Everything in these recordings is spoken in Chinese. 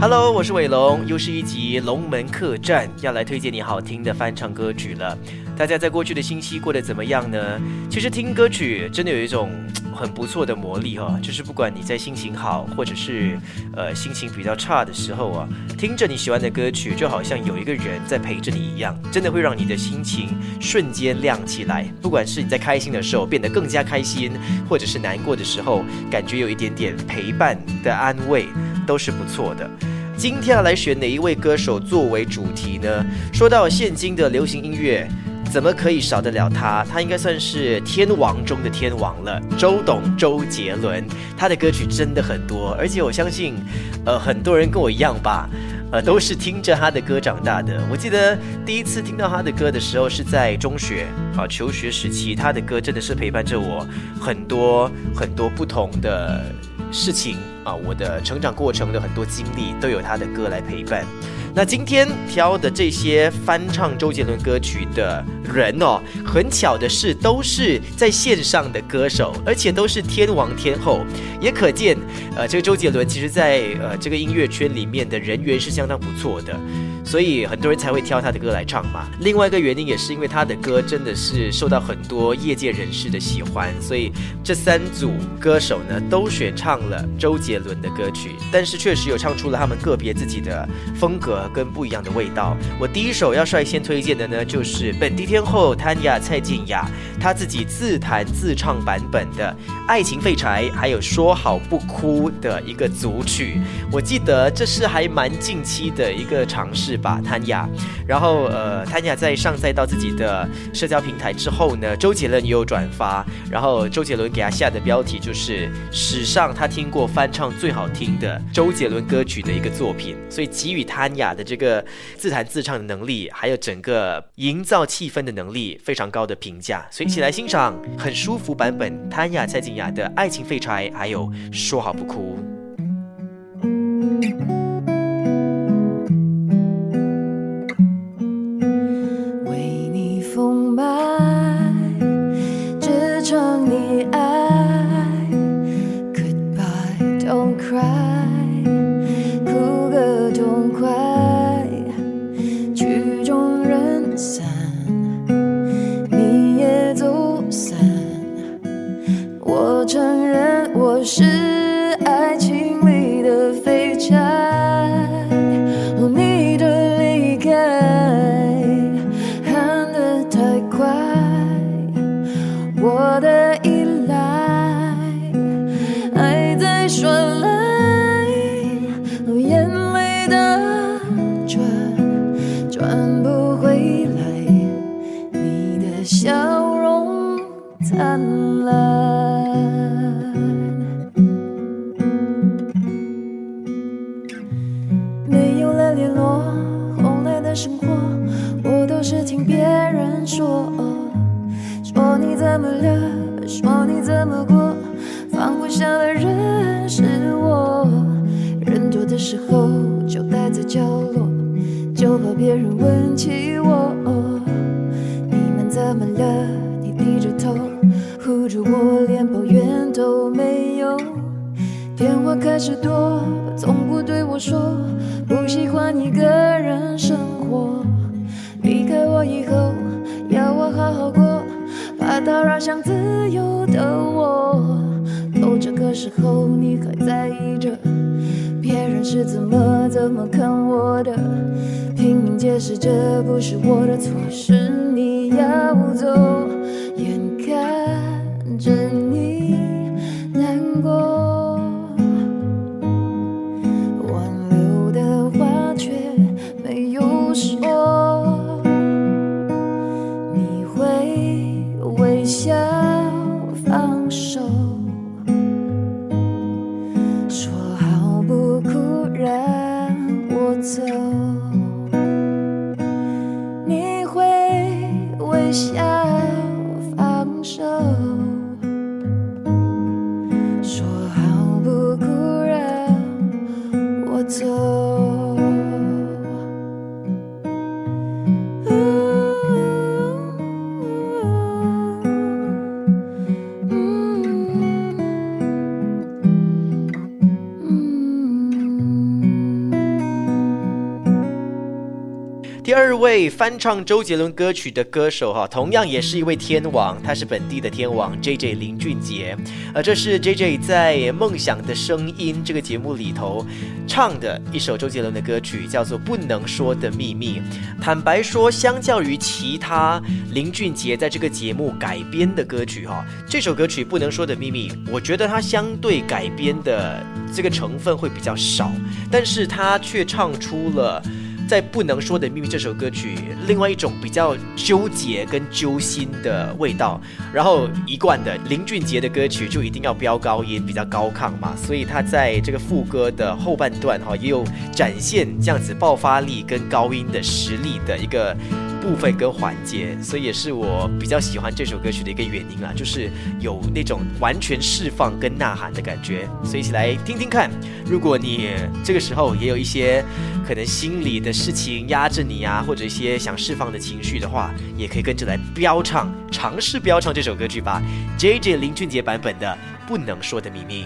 Hello，我是伟龙，又是一集龙门客栈，要来推荐你好听的翻唱歌曲了。大家在过去的星期过得怎么样呢？其实听歌曲真的有一种很不错的魔力哈，就是不管你在心情好，或者是呃心情比较差的时候啊，听着你喜欢的歌曲，就好像有一个人在陪着你一样，真的会让你的心情瞬间亮起来。不管是你在开心的时候变得更加开心，或者是难过的时候，感觉有一点点陪伴的安慰，都是不错的。今天要来选哪一位歌手作为主题呢？说到现今的流行音乐。怎么可以少得了他？他应该算是天王中的天王了。周董，周杰伦，他的歌曲真的很多，而且我相信，呃，很多人跟我一样吧，呃，都是听着他的歌长大的。我记得第一次听到他的歌的时候是在中学啊，求学时期，他的歌真的是陪伴着我很多很多不同的事情啊，我的成长过程的很多经历都有他的歌来陪伴。那今天挑的这些翻唱周杰伦歌曲的人哦，很巧的是都是在线上的歌手，而且都是天王天后，也可见，呃，这个周杰伦其实在呃这个音乐圈里面的人缘是相当不错的。所以很多人才会挑他的歌来唱嘛。另外一个原因也是因为他的歌真的是受到很多业界人士的喜欢，所以这三组歌手呢都选唱了周杰伦的歌曲，但是确实有唱出了他们个别自己的风格跟不一样的味道。我第一首要率先推荐的呢，就是本地天后谭雅蔡健雅他自己自弹自唱版本的《爱情废柴》，还有说好不哭的一个组曲。我记得这是还蛮近期的一个尝试。吧，谭雅，然后呃，谭雅在上载到自己的社交平台之后呢，周杰伦也有转发，然后周杰伦给他下的标题就是史上他听过翻唱最好听的周杰伦歌曲的一个作品，所以给予谭雅的这个自弹自唱的能力，还有整个营造气氛的能力非常高的评价，所以一起来欣赏很舒服版本潘雅蔡健雅的爱情废柴，还有说好不哭。啦没有了联络后来的生活我都是听别人说说你怎么了说你怎么过放不下的人是我人多的时候就待在角落就怕别人问起没有。电话开始多，从不对我说不喜欢一个人生活。离开我以后，要我好好过，怕打扰想自由的我。都这个时候，你还在意着别人是怎么怎么看我的，拼命解释这不是我的错，是你要走，眼看着。so 位翻唱周杰伦歌曲的歌手哈，同样也是一位天王，他是本地的天王 J J 林俊杰。呃，这是 J J 在《梦想的声音》这个节目里头唱的一首周杰伦的歌曲，叫做《不能说的秘密》。坦白说，相较于其他林俊杰在这个节目改编的歌曲哈，这首歌曲《不能说的秘密》，我觉得它相对改编的这个成分会比较少，但是他却唱出了。在不能说的秘密这首歌曲，另外一种比较纠结跟揪心的味道。然后一贯的林俊杰的歌曲就一定要飙高音，比较高亢嘛，所以他在这个副歌的后半段哈，也有展现这样子爆发力跟高音的实力的一个。部分跟环节，所以也是我比较喜欢这首歌曲的一个原因啊，就是有那种完全释放跟呐喊的感觉，所以一起来听听看。如果你这个时候也有一些可能心里的事情压着你啊，或者一些想释放的情绪的话，也可以跟着来飙唱，尝试飙唱这首歌曲吧。J J 林俊杰版本的《不能说的秘密》。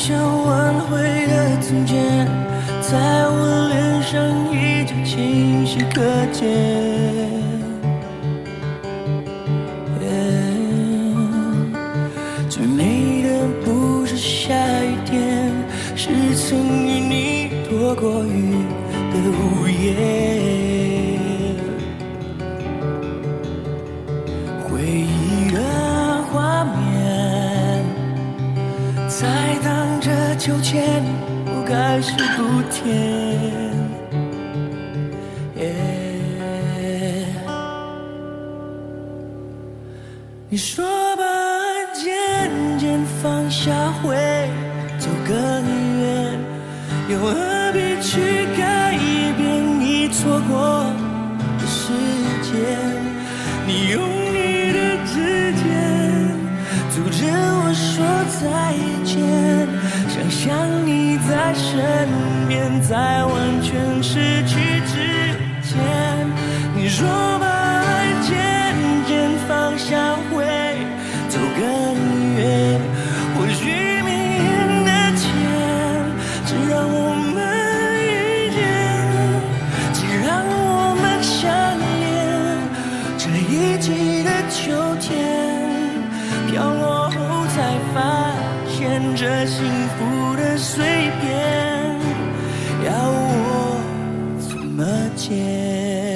想挽回的从前在我脸上依旧清晰可见。最美的不是下雨天是曾与你躲过雨的屋檐有甜不该是苦甜。你说把爱渐渐放下会走更远，又何必去改变已错过的时间？你用你的指尖阻止我说再见。想你在身边，在完全失去之前。哦，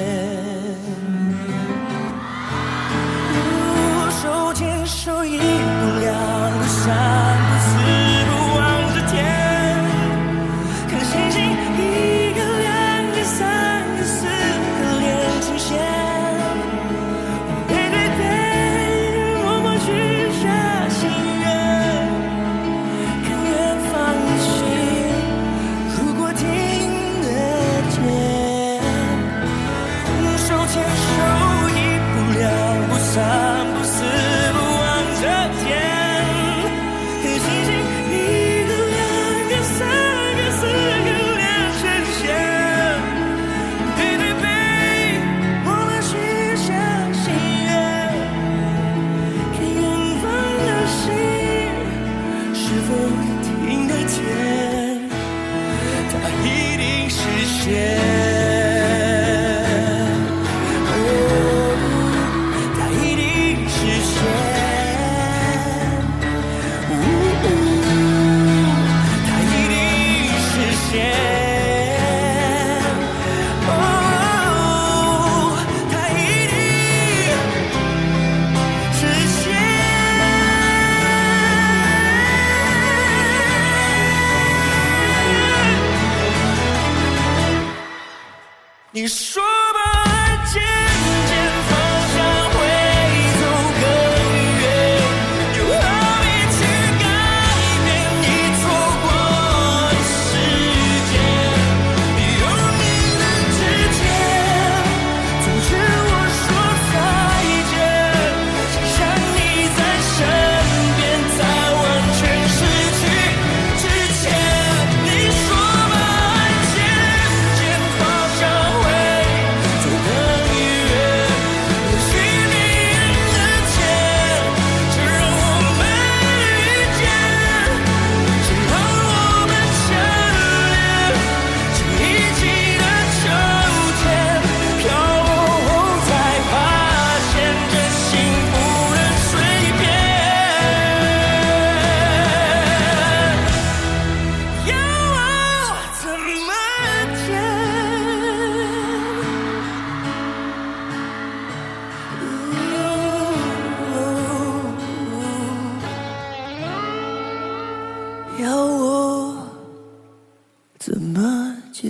怎么见？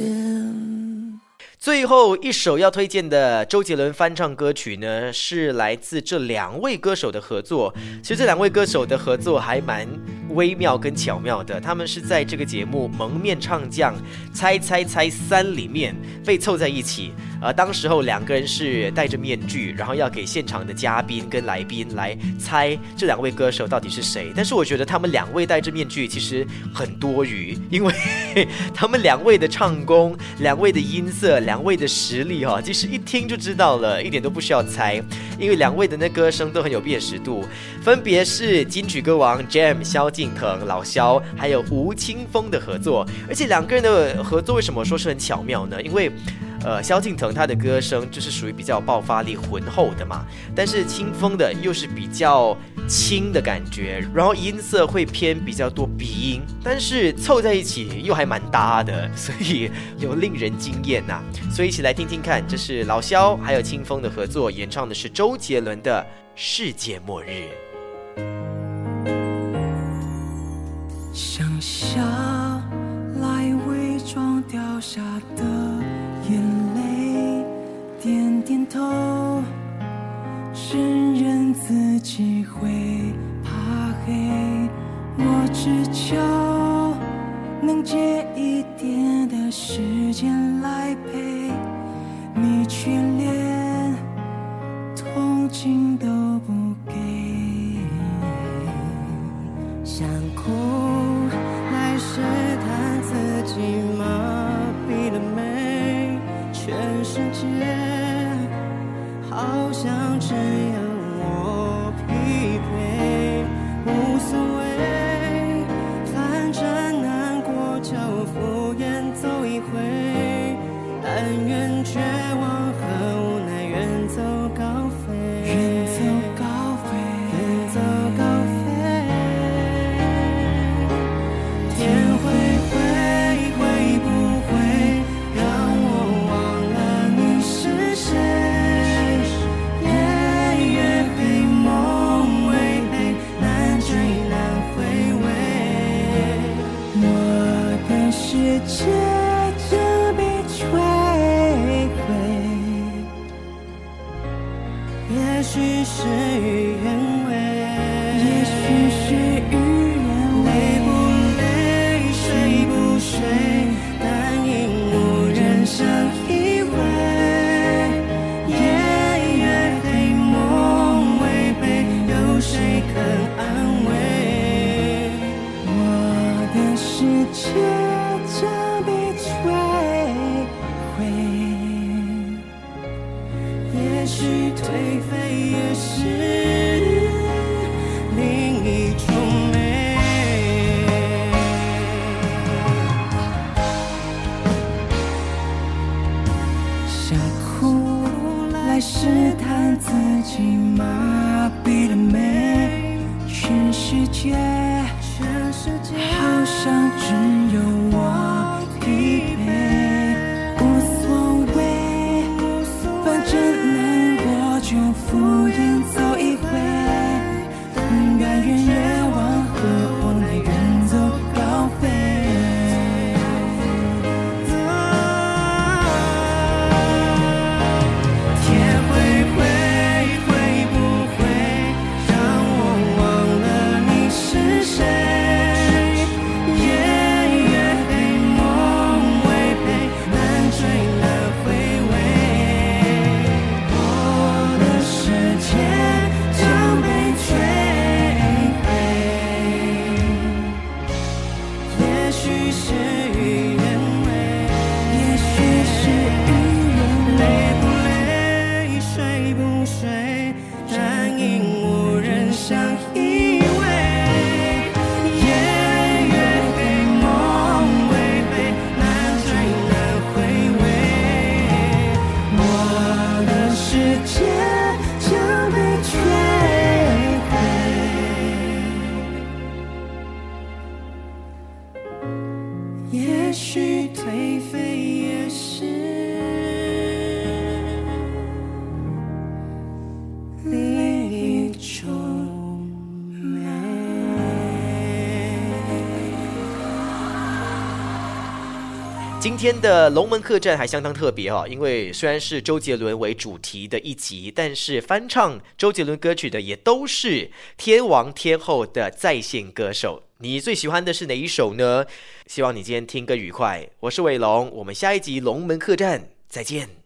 最后一首要推荐的周杰伦翻唱歌曲呢，是来自这两位歌手的合作。其实这两位歌手的合作还蛮微妙跟巧妙的，他们是在这个节目《蒙面唱将猜猜猜三》里面被凑在一起。呃，当时候两个人是戴着面具，然后要给现场的嘉宾跟来宾来猜这两位歌手到底是谁。但是我觉得他们两位戴着面具其实很多余，因为 他们两位的唱功、两位的音色、两位的实力哈、其实一听就知道了，一点都不需要猜，因为两位的那歌声都很有辨识度，分别是金曲歌王 Jam 萧敬腾、老萧，还有吴青峰的合作。而且两个人的合作为什么说是很巧妙呢？因为呃，萧敬腾他的歌声就是属于比较爆发力浑厚的嘛，但是清风的又是比较轻的感觉，然后音色会偏比较多鼻音，但是凑在一起又还蛮搭的，所以有令人惊艳呐、所以一起来听听看，这是老萧还有清风的合作，演唱的是周杰伦的《世界末日》。想下来伪装掉下的头，承认自己会怕黑。我只求能借一点的时间来陪今天的龙门客栈还相当特别哦，因为虽然是周杰伦为主题的一集，但是翻唱周杰伦歌曲的也都是天王天后的在线歌手。你最喜欢的是哪一首呢？希望你今天听歌愉快。我是伟龙，我们下一集龙门客栈再见。